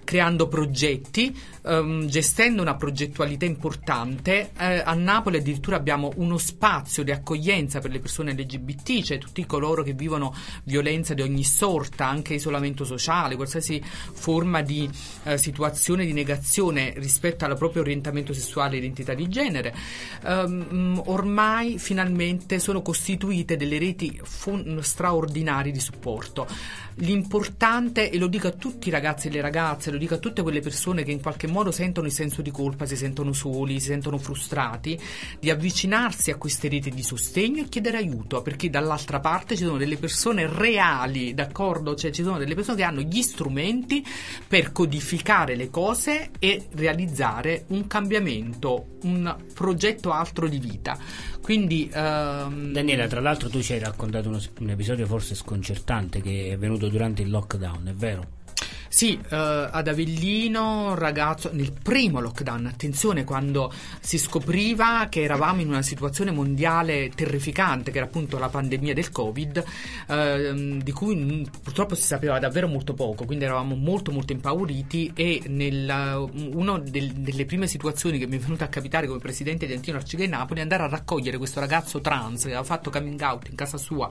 creando progetti, ehm, gestendo una progettualità importante. Eh, a Napoli addirittura abbiamo uno spazio di accoglienza per le persone LGBT, cioè tutti coloro che vivono violenza di ogni sorta, anche isolamento sociale, qualsiasi forma di eh, situazione di negazione rispetto al proprio orientamento sessuale e identità di genere. Ehm, ormai finalmente sono costituite delle reti fon- straordinarie di supporto. L'importante, e lo dico a tutti i ragazzi e le ragazze, lo dico a tutte quelle persone che in qualche modo sentono il senso di colpa, si sentono soli, si sentono frustrati, di avvicinarsi a queste reti di sostegno e chiedere aiuto, perché dall'altra parte ci sono delle persone reali, d'accordo? Cioè ci sono delle persone che hanno gli strumenti per codificare le cose e realizzare un cambiamento, un progetto altro di vita. Quindi ehm, Daniela, tra l'altro tu ci hai raccontato uno- un episodio forse sconcertante che è venuto durante il lockdown, è vero? Sì, eh, ad Avellino, ragazzo, nel primo lockdown, attenzione, quando si scopriva che eravamo in una situazione mondiale terrificante, che era appunto la pandemia del Covid, ehm, di cui purtroppo si sapeva davvero molto poco, quindi eravamo molto molto impauriti e una delle prime situazioni che mi è venuta a capitare come presidente di Antino Arcigay Napoli è andare a raccogliere questo ragazzo trans che aveva fatto coming out in casa sua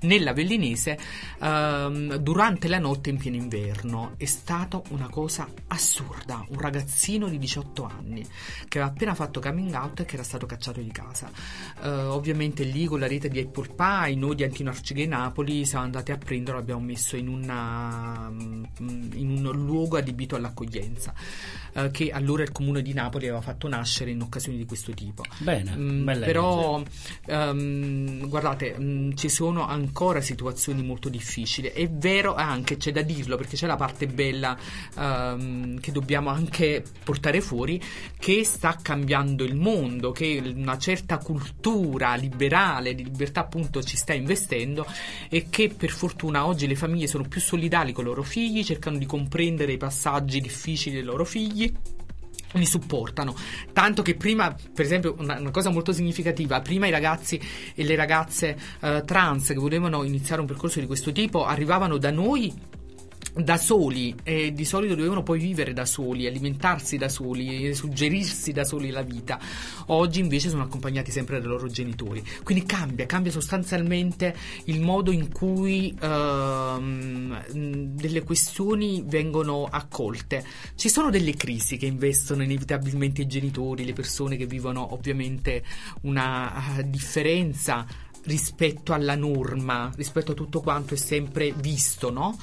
nella Vellinese ehm, durante la notte in pieno inverno. È stata una cosa assurda. Un ragazzino di 18 anni che aveva appena fatto coming out e che era stato cacciato di casa. Eh, ovviamente lì con la rete di Apple Pie, noi di Antino Arcigay Napoli siamo andati a prenderlo, l'abbiamo messo in, una, mm, in un luogo adibito all'accoglienza. eh, che allora il comune di Napoli aveva fatto nascere in occasioni di questo tipo. Bene, Mm, bella però ehm, guardate, mm, ci sono ancora situazioni molto difficili. È vero anche, c'è da dirlo, perché c'è la parte parte bella ehm, che dobbiamo anche portare fuori, che sta cambiando il mondo, che una certa cultura liberale, di libertà appunto ci sta investendo e che per fortuna oggi le famiglie sono più solidali con i loro figli, cercano di comprendere i passaggi difficili dei loro figli li supportano. Tanto che prima, per esempio, una, una, cosa molto significativa, prima i ragazzi e le ragazze eh, trans che volevano iniziare un percorso di questo tipo arrivavano da noi da soli e di solito dovevano poi vivere da soli, alimentarsi da soli, suggerirsi da soli la vita. Oggi invece sono accompagnati sempre dai loro genitori. Quindi cambia, cambia sostanzialmente il modo in cui ehm, delle questioni vengono accolte. Ci sono delle crisi che investono inevitabilmente i genitori, le persone che vivono ovviamente una uh, differenza rispetto alla norma, rispetto a tutto quanto è sempre visto, no?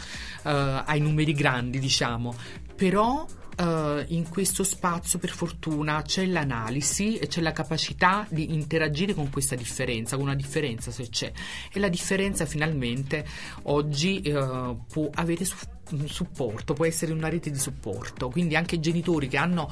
uh, ai numeri grandi, diciamo. Però Uh, in questo spazio, per fortuna, c'è l'analisi e c'è la capacità di interagire con questa differenza, con una differenza se c'è. E la differenza finalmente oggi uh, può avere su- supporto, può essere una rete di supporto. Quindi anche i genitori che hanno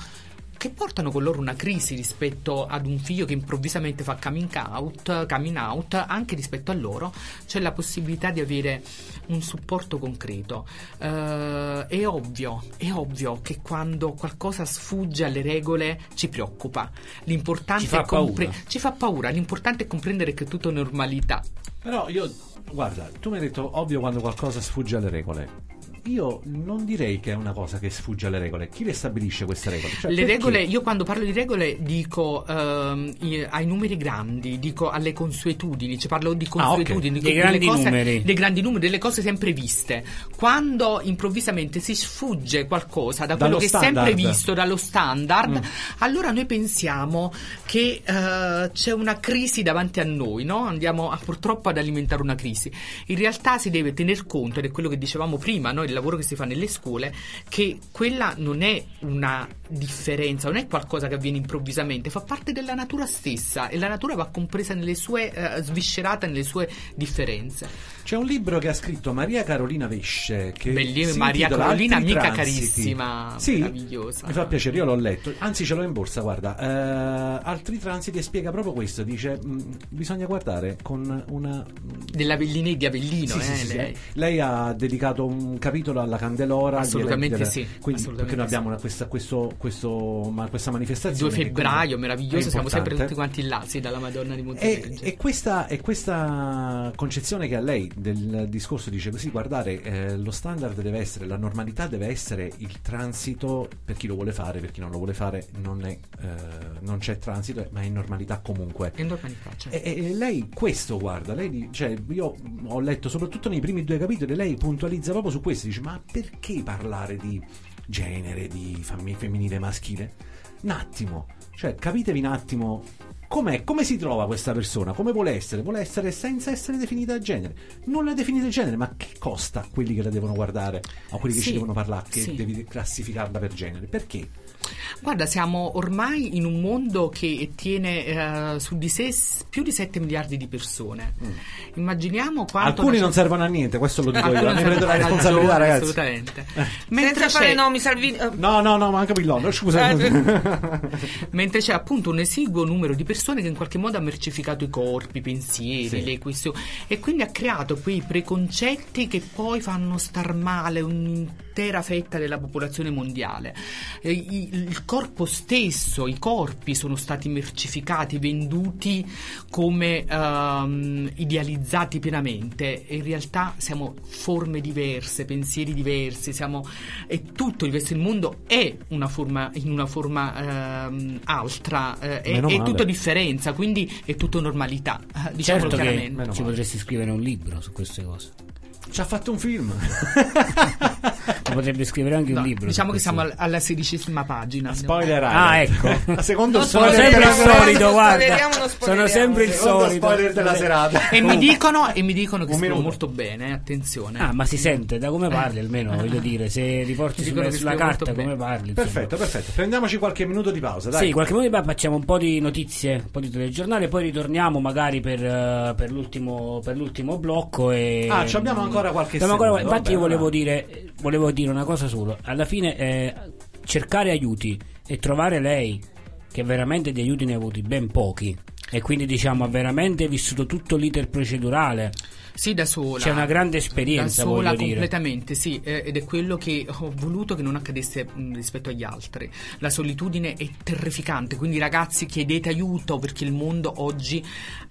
che portano con loro una crisi rispetto ad un figlio che improvvisamente fa coming out, coming out anche rispetto a loro c'è la possibilità di avere un supporto concreto. Uh, è ovvio, è ovvio che quando qualcosa sfugge alle regole ci preoccupa. L'importante ci fa è compre- paura. ci fa paura, l'importante è comprendere che è tutto normalità. Però io, guarda, tu mi hai detto ovvio quando qualcosa sfugge alle regole. Io non direi che è una cosa che sfugge alle regole. Chi le stabilisce queste regole? Cioè, le perché? regole, io quando parlo di regole dico ehm, ai numeri grandi, dico alle consuetudini, cioè parlo di Ah, consuetudini, dico Dei delle grandi cose- numeri. dei grandi numeri, delle cose sempre viste. Quando improvvisamente si sfugge qualcosa da quello Dallo che è standard. sempre visto dallo standard, Mm. allora noi pensiamo che eh, c'è una crisi davanti a noi, no? Andiamo a- purtroppo ad alimentare una crisi. In realtà si deve tener conto, ed è quello che dicevamo prima, no? Il lavoro che si fa nelle scuole, che quella non è una differenza, non è qualcosa che avviene improvvisamente, fa parte della natura stessa e la natura va compresa nelle sue, eh, sviscerata nelle sue differenze. C'è un libro che ha scritto Maria Carolina Vesce. Che Bellissima, si Maria Carolina, amica carissima, Sì, meravigliosa. Mi fa piacere, io l'ho letto, anzi ce l'ho in borsa, guarda. Eh, altri transiti spiega proprio questo, dice mh, bisogna guardare con una... Dell'Avellini di Avellino, Sì, eh, sì. lei. Lei ha dedicato un capitolo alla Candelora. Assolutamente eventi sì, Quindi, assolutamente perché noi abbiamo una- questa, questo, questo, ma questa 2 manifestazione. che febbraio, comunque meraviglioso, è siamo sempre tutti quanti là, sì, dalla Madonna di E, Montevergine. e questa, e questa concezione che ha lei del discorso dice così: guardare, eh, lo standard deve essere, la normalità deve essere il transito per chi lo vuole fare, per chi non lo vuole fare, non, è, eh, non c'è transito, ma è normalità comunque. È normalità, certo. E, e- e lei questo guarda, lei cioè, io ho letto soprattutto nei primi due capitoli, lei puntualizza proprio su questo, dice ma perché parlare di genere, di femminile e maschile? Un attimo, cioè capitevi un attimo com'è, come si trova questa persona, come vuole essere, vuole essere senza essere definita genere, non la definite a genere, ma che costa a quelli che la devono guardare, a quelli che Sì, ci devono parlare, che sì. devi classificarla per genere, perché? Guarda, siamo ormai in un mondo che tiene eh, su di sé più di 7 miliardi di persone. Immaginiamo quanto... Alcuni non servono a niente, questo lo dico io, ne non prendo la responsabilità ragione, ragazzi. Assolutamente. Senza fare nomi, Salvini. eh, No, no, no, ma anche Pillon, scusa. Eh, (laughs) Mentre c'è appunto un esiguo numero di persone che in qualche modo ha mercificato i corpi, i pensieri, Sì. le questioni e quindi ha creato quei preconcetti che poi fanno star male un'intera fetta della popolazione mondiale. Eh, il corpo stesso, i corpi sono stati mercificati, venduti come ehm, idealizzati pienamente in realtà siamo forme diverse, pensieri diversi, siamo è tutto diverso. Il mondo è una forma in una forma ehm, altra, eh, è, Meno è tutto differenza, quindi è tutto normalità. eh, Diciamolo certo che chiaramente. Ci potresti scrivere un libro su queste cose. Ci ha fatto un film. (laughs) Potrebbe scrivere anche No, un libro. diciamo che siamo al- alla sedicesima pagina. Spoiler Ah, ecco. (laughs) Secondo Non Sono sempre il solito, guarda. Sono sempre il solito. spoiler della serata. E mi dicono, e mi dicono che scrivo molto bene, eh, attenzione. Ah, ma si sente da come parli almeno, voglio dire, se riporti sulla, sulla carta come parli. Perfetto, perfetto. Prendiamoci qualche minuto di pausa, dai. Sì, qualche minuto fa facciamo un po' di notizie, un po' di telegiornale, poi ritorniamo magari per, eh, per l'ultimo, per l'ultimo blocco. E... Ah, ci abbiamo ancora qualche Abbiamo ancora- secondo, Infatti, io vabbè, volevo va. dire, volevo dire una cosa solo. Alla fine, eh, cercare aiuti e trovare lei, che veramente di aiuti ne ha avuti ben pochi. E quindi diciamo ha veramente vissuto tutto l'iter procedurale. Sì, da sola. C'è una grande esperienza, da sola, voglio dire. completamente, sì, eh, ed è quello che ho voluto che non accadesse mh, rispetto agli altri. La solitudine è terrificante, quindi ragazzi chiedete aiuto perché il mondo oggi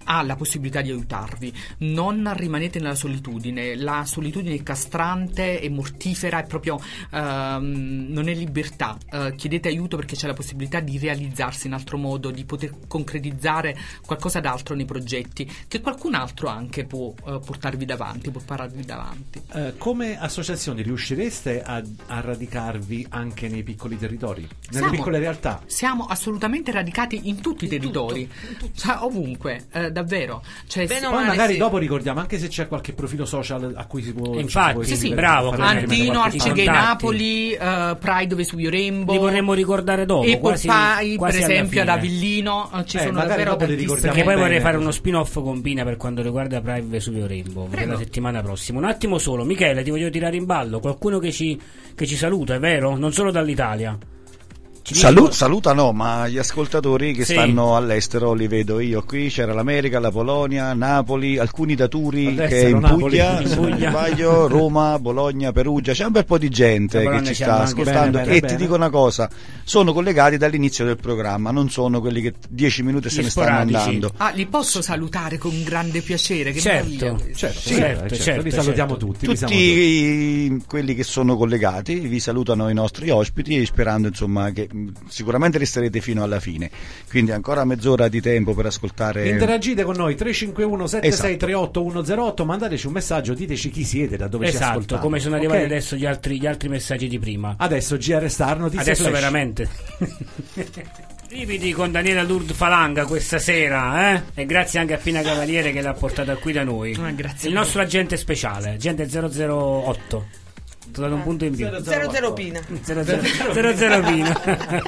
ha la possibilità di aiutarvi. Non rimanete nella solitudine, la solitudine è castrante, è mortifera, è proprio ehm, non è libertà. Eh, chiedete aiuto perché c'è la possibilità di realizzarsi in altro modo, di poter concretizzare qualcosa d'altro nei progetti che qualcun altro anche può eh, portarvi davanti, può pararvi davanti. Eh, come associazioni riuscireste a, a radicarvi anche nei piccoli territori, nelle Siamo- piccole realtà? Siamo assolutamente radicati in tutti i territori, Cioè, ovunque, eh, davvero. Cioè, o Poi magari sì. dopo ricordiamo anche se c'è qualche profilo social a cui si può. Infatti, si sì, sì, bravo, Antino, Arcigay. Napoli, eh, Pride Vesuvio Rainbow. Li vorremmo ricordare dopo. E quasi, Popeye, quasi per esempio, ad. Avellino. eh, ci Eh, sono davvero tantissimi. Perché poi bene, vorrei fare uno spin-off con Pina per quanto riguarda Prime Vesuvio Rainbow la settimana prossima. Un attimo solo, Michele, ti voglio tirare in ballo. Qualcuno che ci, che ci saluta, è vero? Non solo dall'Italia. Salu- saluta no, ma gli ascoltatori che Sì. stanno all'estero li vedo io qui, c'era l'America, la Polonia, Napoli, alcuni da Turi All'estero, che è in Napoli. Puglia, In Puglia. sbaglio, Roma, Bologna, Perugia, c'è un bel po' di gente che ci sta ascoltando bene, bene, e bene. ti dico una cosa, sono collegati dall'inizio del programma, non sono quelli che 10 minuti e se Gli ne stanno andando. Ah, li posso salutare con grande piacere. Che Certo. Certo, Sì, certo, certo, certo, li salutiamo certo. tutti. li siamo Tutti tutti. i- quelli che sono collegati vi salutano i nostri ospiti sperando insomma che sicuramente resterete fino alla fine. Quindi ancora mezz'ora di tempo per ascoltare Interagite con noi 351 Esatto. 7638 108 mandateci un messaggio, diteci chi siete, da dove ci Esatto, ascoltate. come sono arrivati Ok? adesso gli altri, gli altri messaggi di prima. Adesso GR Star notizie Adesso flash. veramente. (laughs) Ripeti con Daniela Lourdes Falanga questa sera, eh? E grazie anche a Pina Cavaliere che l'ha portata qui da noi. Ah, grazie Il nostro agente speciale, agente 008. Ti ho dato un punto in più. 00 Pina. 00 Pina. (laughs)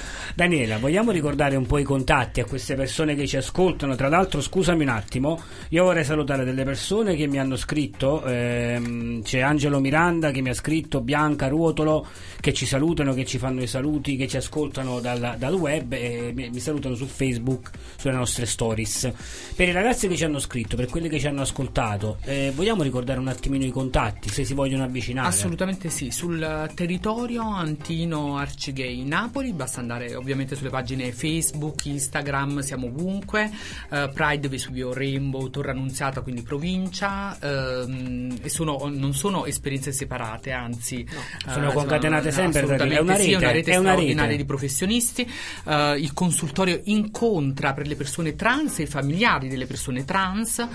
(laughs) Daniela, vogliamo ricordare un po' i contatti a queste persone che ci ascoltano? Tra l'altro, scusami un attimo, io vorrei salutare delle persone che mi hanno scritto. ehm, c'è Angelo Miranda che mi ha scritto, Bianca Ruotolo che ci salutano, che ci fanno i saluti, che ci ascoltano dal, dal web e mi, mi salutano su Facebook, sulle nostre stories. Per i ragazzi che ci hanno scritto, per quelli che ci hanno ascoltato, eh, vogliamo ricordare un attimino i contatti, se si vogliono avvicinare? Assolutamente sì, sul territorio Antino Arcigay Napoli, basta andare ovviamente sulle pagine Facebook, Instagram, siamo ovunque, eh, Pride Vesuvio Rainbow, Torre Annunziata, quindi provincia, ehm, e sono, non sono esperienze separate, anzi Sono eh, concatenate sempre tra di- assolutamente è una sì, è una rete, rete è una straordinaria rete. di professionisti, eh, il consultorio incontra per le persone trans e i familiari delle persone trans.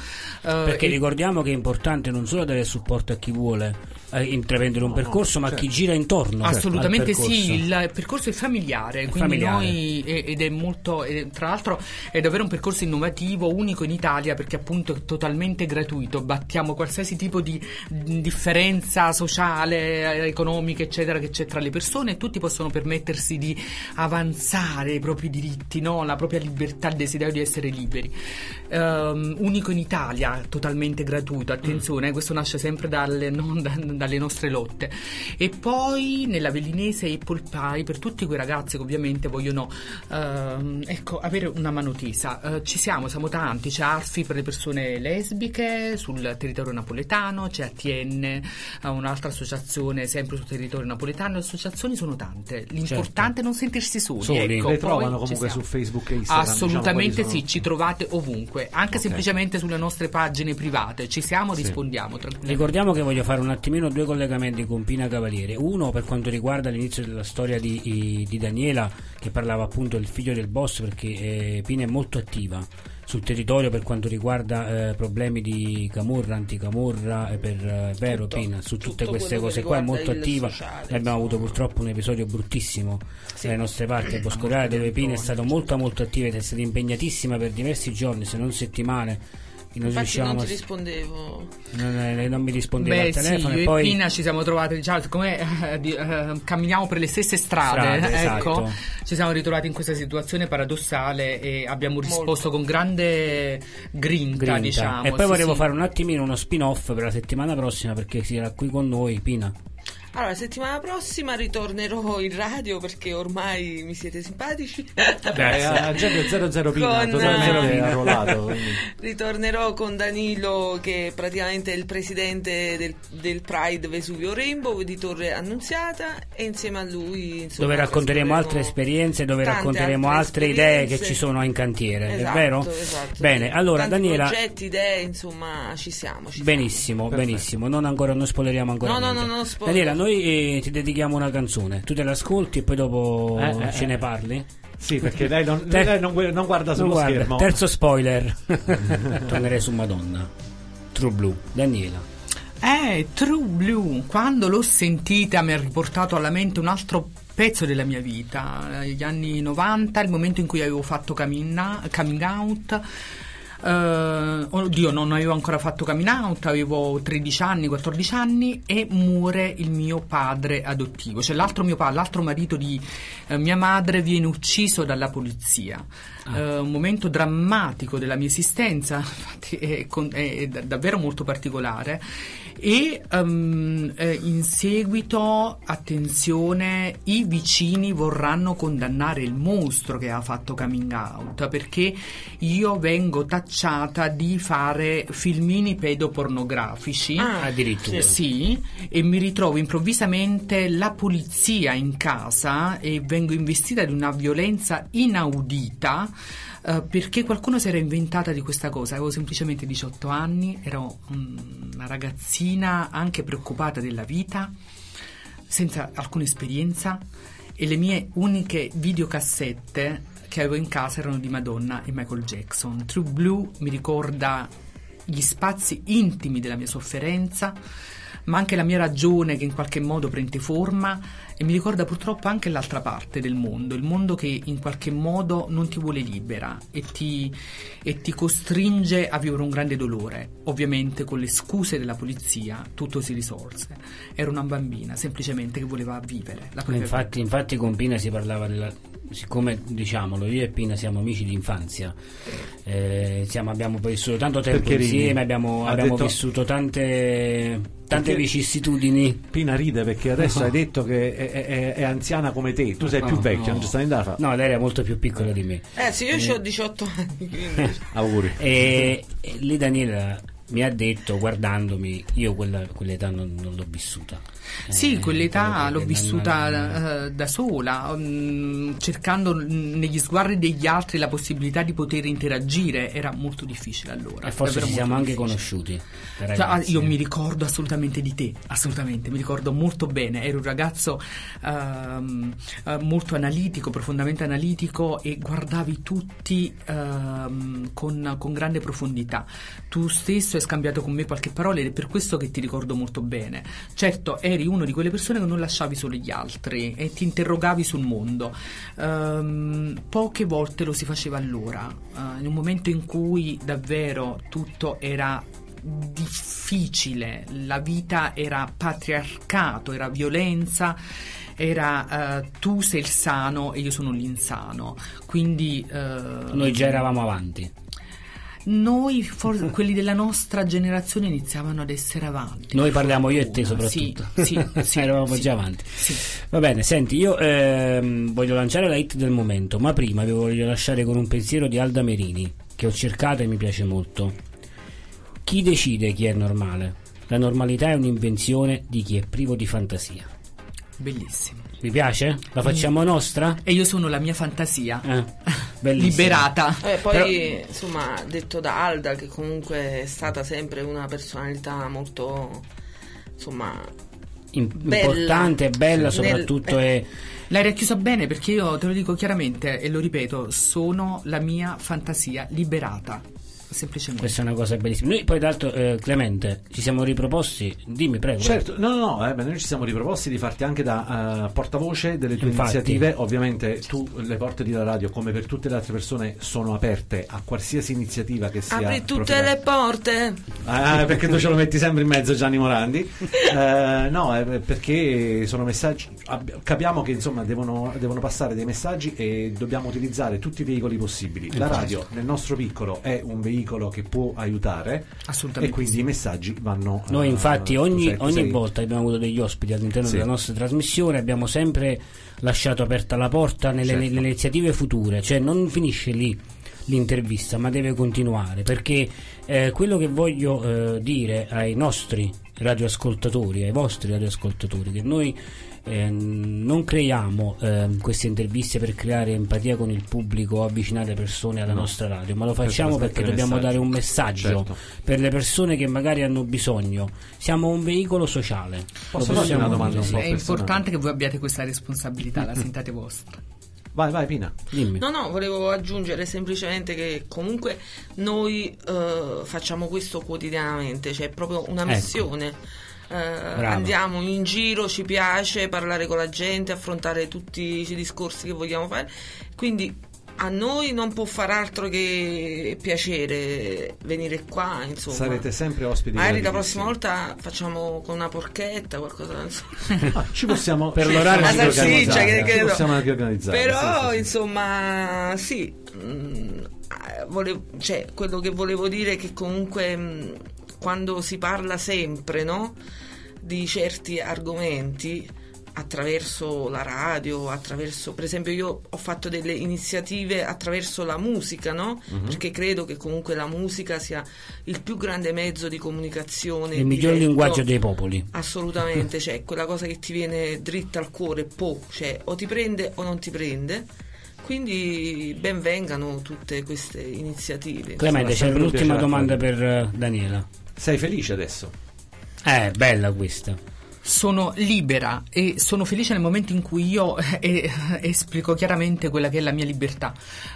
Perché ricordiamo che è importante non solo dare supporto a chi vuole intraprendere un percorso, ma a chi gira intorno. Assolutamente al percorso. sì, il percorso è familiare, È quindi familiare. noi e- ed è molto, e tra l'altro è davvero un percorso innovativo, unico in Italia perché appunto è totalmente gratuito, battiamo qualsiasi tipo di di differenza sociale, eh, economica eccetera che c'è tra le persone e tutti possono permettersi di avanzare i propri diritti, no? la propria libertà, il desiderio di essere liberi. Ehm, unico in Italia, totalmente gratuito, attenzione, eh, questo nasce sempre dalle, non da- dalle nostre lotte. E poi nella Vellinese Apple Pie per tutti quei ragazzi che ovviamente vogliono ehm, ecco, avere una mano tesa. Eh, ci siamo, siamo tanti, c'è Arfi per le persone lesbiche sul territorio napoletano, c'è ATN, eh, un'altra associazione sempre sul territorio napoletano, le associazioni sono tante, l'importante è non sentirsi soli. Soli. ecco, Le trovano comunque su Facebook e Instagram. Assolutamente diciamo, sì, ci trovate ovunque, anche Ok. semplicemente sulle nostre pagine private. Ci siamo, Sì. rispondiamo tranquillamente. Ricordiamo che voglio fare un attimino due collegamenti con Pina Cavaliere. Uno per quanto riguarda l'inizio della storia di, di Daniela, che parlava appunto del figlio del boss, perché eh, Pina è molto attiva sul territorio per quanto riguarda eh, problemi di camorra, anticamorra, e per eh, vero Tutto. Pina, su tutte queste cose qua è molto attiva. sociale, abbiamo avuto purtroppo un episodio bruttissimo Sì. dalle nostre parti a Boscogare dove Pina è stata molto molto attiva ed è stata impegnatissima per diversi giorni, se non settimane. E Non Infatti non ti rispondevo. non, eh, non mi rispondeva Beh al telefono sì, io e poi e Pina ci siamo trovati, diciamo, come eh, eh, camminiamo per le stesse strade, Strade, (laughs) ecco, esatto. ci siamo ritrovati in questa situazione paradossale e abbiamo risposto Molto. con grande grinta, Grinta. diciamo. e poi sì, volevo sì. fare un attimino uno spin off per la settimana prossima perché si era qui con noi Pina Allora, settimana prossima ritornerò in radio perché ormai mi siete simpatici. Beh, a Genio 00 Pina, Con, totalmente arruolato. quindi. Ritornerò con Danilo che praticamente è il presidente del, del Pride Vesuvio Rainbow di Torre Annunziata e insieme a lui insomma, dove racconteremo altre esperienze, dove racconteremo altre altre idee che ci sono in cantiere, Esatto, è vero? esatto. Bene, allora Tanti Daniela, progetti, idee, insomma, ci siamo. Ci benissimo, Perfetto. benissimo, non ancora non spoileriamo ancora No, no, niente. no, no, spoiler. Daniela, noi eh, ti dedichiamo una canzone, tu te l'ascolti e poi dopo Eh, eh, ce eh. ne parli? Sì, perché lei non, Ter- lei non, non guarda Non sullo guarda, schermo. Terzo spoiler, (laughs) tornerei su Madonna, True Blue, Daniela. Eh, True Blue, quando l'ho sentita mi ha riportato alla mente un altro pezzo della mia vita, gli anni 90, il momento in cui avevo fatto coming coming out. Eh, oddio, non avevo ancora fatto coming out, avevo 13 anni, 14 anni e muore il mio padre adottivo, cioè l'altro mio padre, l'altro marito di eh, mia madre viene ucciso dalla polizia. Eh, un momento drammatico della mia esistenza, (laughs) infatti è, con- è da- davvero molto particolare. E ehm, eh, in seguito, attenzione, i vicini vorranno condannare il mostro che ha fatto coming out perché io vengo tacciata di fare filmini pedopornografici. Ah, Addirittura. Sì, e mi ritrovo improvvisamente la polizia in casa e vengo investita di una violenza inaudita eh, perché qualcuno si era inventata di questa cosa. Avevo semplicemente 18 anni, ero una ragazzina anche preoccupata della vita, senza alcuna esperienza e le mie uniche videocassette che avevo in casa erano di Madonna e Michael Jackson. True Blue mi ricorda gli spazi intimi della mia sofferenza, ma anche la mia ragione che in qualche modo prende forma e mi ricorda purtroppo anche l'altra parte del mondo, il mondo che in qualche modo non ti vuole libera e ti, e ti costringe a vivere un grande dolore. Ovviamente con le scuse della polizia tutto si risolse. Era una bambina semplicemente che voleva vivere Infatti, infatti con Pina si parlava della... Siccome diciamolo, io e Pina siamo amici di infanzia, eh, siamo- abbiamo vissuto tanto tempo Perché ridi? insieme, abbiamo, abbiamo detto- vissuto tante, tante Perché- vicissitudini. Pina ride perché adesso (laughs) hai detto che è, è- è anziana come te. Tu sei più No, vecchio, no. non ci sta niente da fare. No, lei era molto più piccola di me. Eh sì, io ho 18 anni. (laughs) Auguri. E, e lì Daniela mi ha detto, guardandomi, io quella, quell'età non, non l'ho vissuta. Sì, Eh, quell'età l'ho vissuta eh, da sola, mm, cercando negli sguardi degli altri la possibilità di poter interagire. Era molto difficile allora. E forse ci siamo anche difficile. conosciuti. da Cioè, ragazzi, io eh. mi ricordo assolutamente di te, assolutamente, mi ricordo molto bene. Ero un ragazzo ehm, eh, molto analitico, profondamente analitico e guardavi tutti ehm, con, con grande profondità. Tu stesso hai scambiato con me qualche parola ed è per questo che ti ricordo molto bene. Certo, eri una di quelle persone che non lasciavi solo gli altri e ti interrogavi sul mondo. Ehm, poche volte lo si faceva allora, eh, in un momento in cui davvero tutto era difficile, la vita era patriarcato, era violenza, era eh, tu sei il sano e io sono l'insano. Quindi eh, Noi già eravamo avanti. Noi, for- quelli della nostra generazione, iniziavano ad essere avanti. Noi parliamo io e te soprattutto. Sì, sì, (laughs) sì, Eravamo sì, già avanti. sì. Va bene, senti, io ehm, voglio lanciare la hit del momento, ma prima vi voglio lasciare con un pensiero di Alda Merini, che ho cercato e mi piace molto. Chi decide chi è normale? La normalità è un'invenzione di chi è privo di fantasia. Bellissimo. Vi piace? La facciamo nostra? E io sono la mia fantasia. Eh, (laughs) bellissimo. Liberata. Eh, poi, Però- insomma, detto da Alda, che comunque è stata sempre una personalità molto, insomma, In- bella. importante e bella Nel- soprattutto eh, è L'hai racchiusa bene perché io te lo dico chiaramente e lo ripeto, sono la mia fantasia liberata. Semplicemente. questa è una cosa bellissima. Noi poi d'altro eh, Clemente ci siamo riproposti, dimmi prego. Certo, no, no, no, eh, beh, noi ci siamo riproposti di farti anche da eh, portavoce delle tue Infatti. iniziative. Ovviamente tu, le porte di La Radio, come per tutte le altre persone, sono aperte a qualsiasi iniziativa che sia. apri tutte profilata. le porte. Ah, perché tu ce lo metti sempre in mezzo Gianni Morandi (laughs) Eh, no eh, perché sono messaggi abbi- capiamo che insomma devono, devono passare dei messaggi e dobbiamo utilizzare tutti i veicoli possibili la radio nel nostro piccolo è un veicolo veicolo che può aiutare Assolutamente e quindi i messaggi vanno Noi eh, infatti ogni, Giuseppe, ogni sei- volta che abbiamo avuto degli ospiti all'interno Sì. della nostra trasmissione abbiamo sempre lasciato aperta la porta nelle, Certo. nelle iniziative future, cioè non finisce lì l'intervista ma deve continuare perché eh, quello che voglio eh, dire ai nostri radioascoltatori, ai vostri radioascoltatori, che noi eh, non creiamo eh, queste interviste per creare empatia con il pubblico o avvicinare le persone alla No. nostra radio, ma lo facciamo perché dobbiamo dare un messaggio Certo. per le persone che magari hanno bisogno. Siamo un veicolo sociale. Posso possiamo una domanda un po' È personale? importante che voi abbiate questa responsabilità, la sentiate vostra. Vai, vai Pina. Dimmi. No, no, volevo aggiungere semplicemente che comunque noi eh, facciamo questo quotidianamente, cioè è proprio una Ecco. Eh, andiamo in giro, ci piace parlare con la gente, affrontare tutti i discorsi che vogliamo fare. Quindi a noi non può far altro che piacere venire qua, insomma. Sarete sempre ospiti Magari la prossima volta facciamo con una porchetta, qualcosa. Ah, ci possiamo (laughs) Per l'orario La possiamo ci anche salsiccia, organizzare, che, che ci no. possiamo anche organizzare Però, sì, insomma, sì, mm, eh, volevo- cioè, quello che volevo dire è che comunque mm, quando si parla sempre, no, di certi argomenti attraverso la radio, attraverso, per esempio io ho fatto delle iniziative attraverso la musica, no? Mhm. Perché credo che comunque la musica sia il più grande mezzo di comunicazione. Il miglior linguaggio dei popoli. Assolutamente, cioè quella cosa che ti viene dritta al cuore, po', cioè o ti prende o non ti prende. Quindi ben vengano tutte queste iniziative. Clemente, c'è l'ultima domanda per eh, Daniela. Sei felice adesso Eh, bella questa. Sono libera e sono felice nel momento in cui io eh, eh, esplico chiaramente quella che è la mia libertà.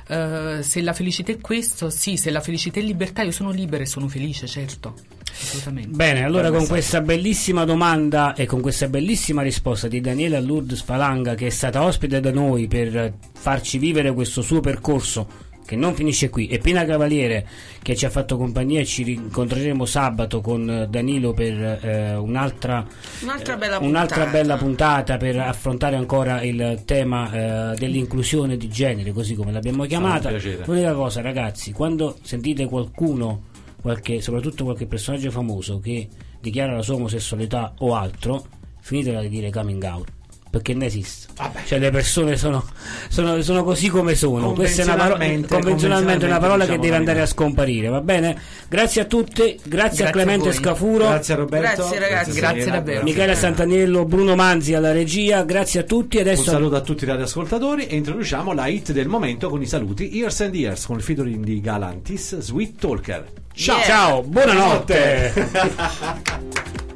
Eh, se la felicità è questo, sì, se la felicità è libertà, io sono libera e sono felice, certo. Assolutamente. Bene, allora con questa bellissima domanda e con questa bellissima risposta di Daniela Lourdes Falanga che è stata ospite da noi per farci vivere questo suo percorso che non finisce qui e Pina Cavaliere che ci ha fatto compagnia ci rincontreremo sabato con eh, Danilo per eh, un'altra Un'altra bella un'altra puntata. bella puntata per affrontare ancora il tema eh, dell'inclusione di genere, così come l'abbiamo chiamata. L'unica cosa, ragazzi, quando sentite qualcuno, qualche, soprattutto qualche personaggio famoso che dichiara la sua omosessualità o altro, finitela di dire coming out. Perché ne esiste, cioè le persone sono, sono, sono così come sono. Questa è una parola, Convenzionalmente- convenzionalmente una parola che diciamo deve andare a nominare. scomparire, va bene? Grazie a tutti, grazie, Grazie a a Clemente voi. Scafuro. grazie a Roberto Grazie, ragazzi. Grazie Daniela, davvero. Michele Santaniello, Bruno Manzi alla regia, grazie a tutti. Un Adesso saluto a tutti i radioascoltatori e introduciamo la hit del momento con i saluti Years and Years con il featuring di Galantis Sweet Talker. Yeah. ciao, buonanotte. Buonanotte. (laughs)